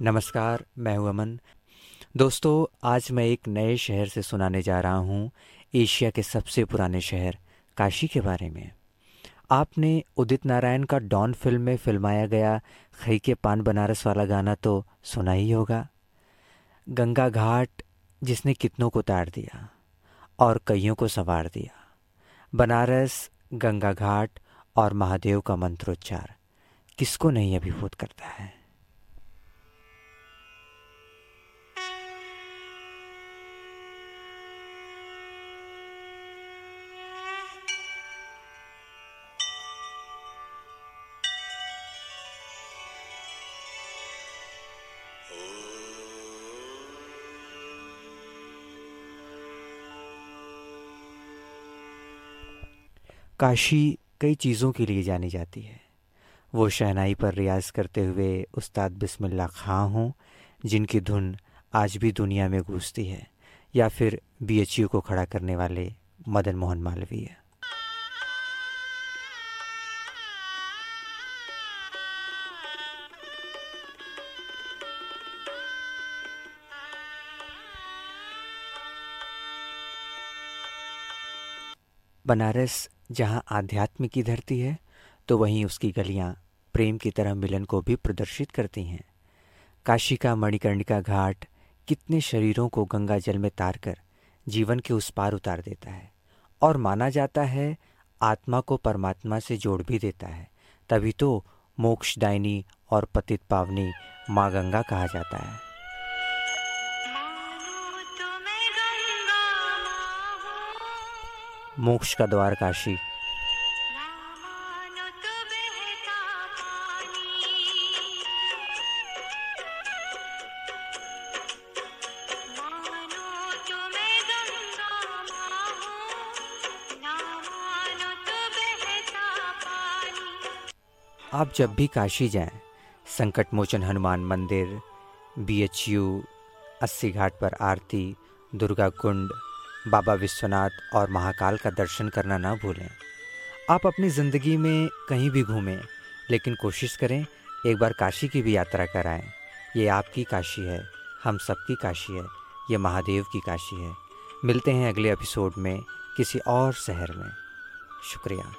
नमस्कार, मैं हूँ अमन। दोस्तों, आज मैं एक नए शहर से सुनाने जा रहा हूँ, एशिया के सबसे पुराने शहर, काशी के बारे में। आपने उदित नारायण का डॉन फ़िल्म में फिल्माया गया खई के पान बनारस वाला गाना तो सुना ही होगा। गंगा घाट, जिसने कितनों को तार दिया और कईयों को संवार दिया। बनारस, गंगा घाट और महादेव का मंत्रोच्चार, किसको नहीं अभिभूत करता है? काशी कई चीज़ों के लिए जानी जाती है। वो शहनाई पर रियाज करते हुए उस्ताद बिस्मिल्ला खां हों, जिनकी धुन आज भी दुनिया में गूंजती है, या फिर बीएचयू को खड़ा करने वाले मदन मोहन मालवीय। बनारस जहाँ आध्यात्म की धरती है तो वहीं उसकी गलियाँ प्रेम की तरह मिलन को भी प्रदर्शित करती हैं। काशी का मणिकर्णिका घाट कितने शरीरों को गंगा जल में तार कर जीवन के उस पार उतार देता है और माना जाता है आत्मा को परमात्मा से जोड़ भी देता है, तभी तो मोक्षदायिनी और पतित पावनी माँ गंगा कहा जाता है। मोक्ष का द्वार काशी आप जब भी काशी जाएँ, संकट मोचन हनुमान मंदिर बी एच यू अस्सी घाट पर आरती दुर्गा कुंड बाबा विश्वनाथ और महाकाल का दर्शन करना ना भूलें। आप अपनी ज़िंदगी में कहीं भी घूमें, लेकिन कोशिश करें एक बार काशी की भी यात्रा कराएँ। ये आपकी काशी है, हम सबकी काशी है, ये महादेव की काशी है। मिलते हैं अगले एपिसोड में किसी और शहर में। शुक्रिया।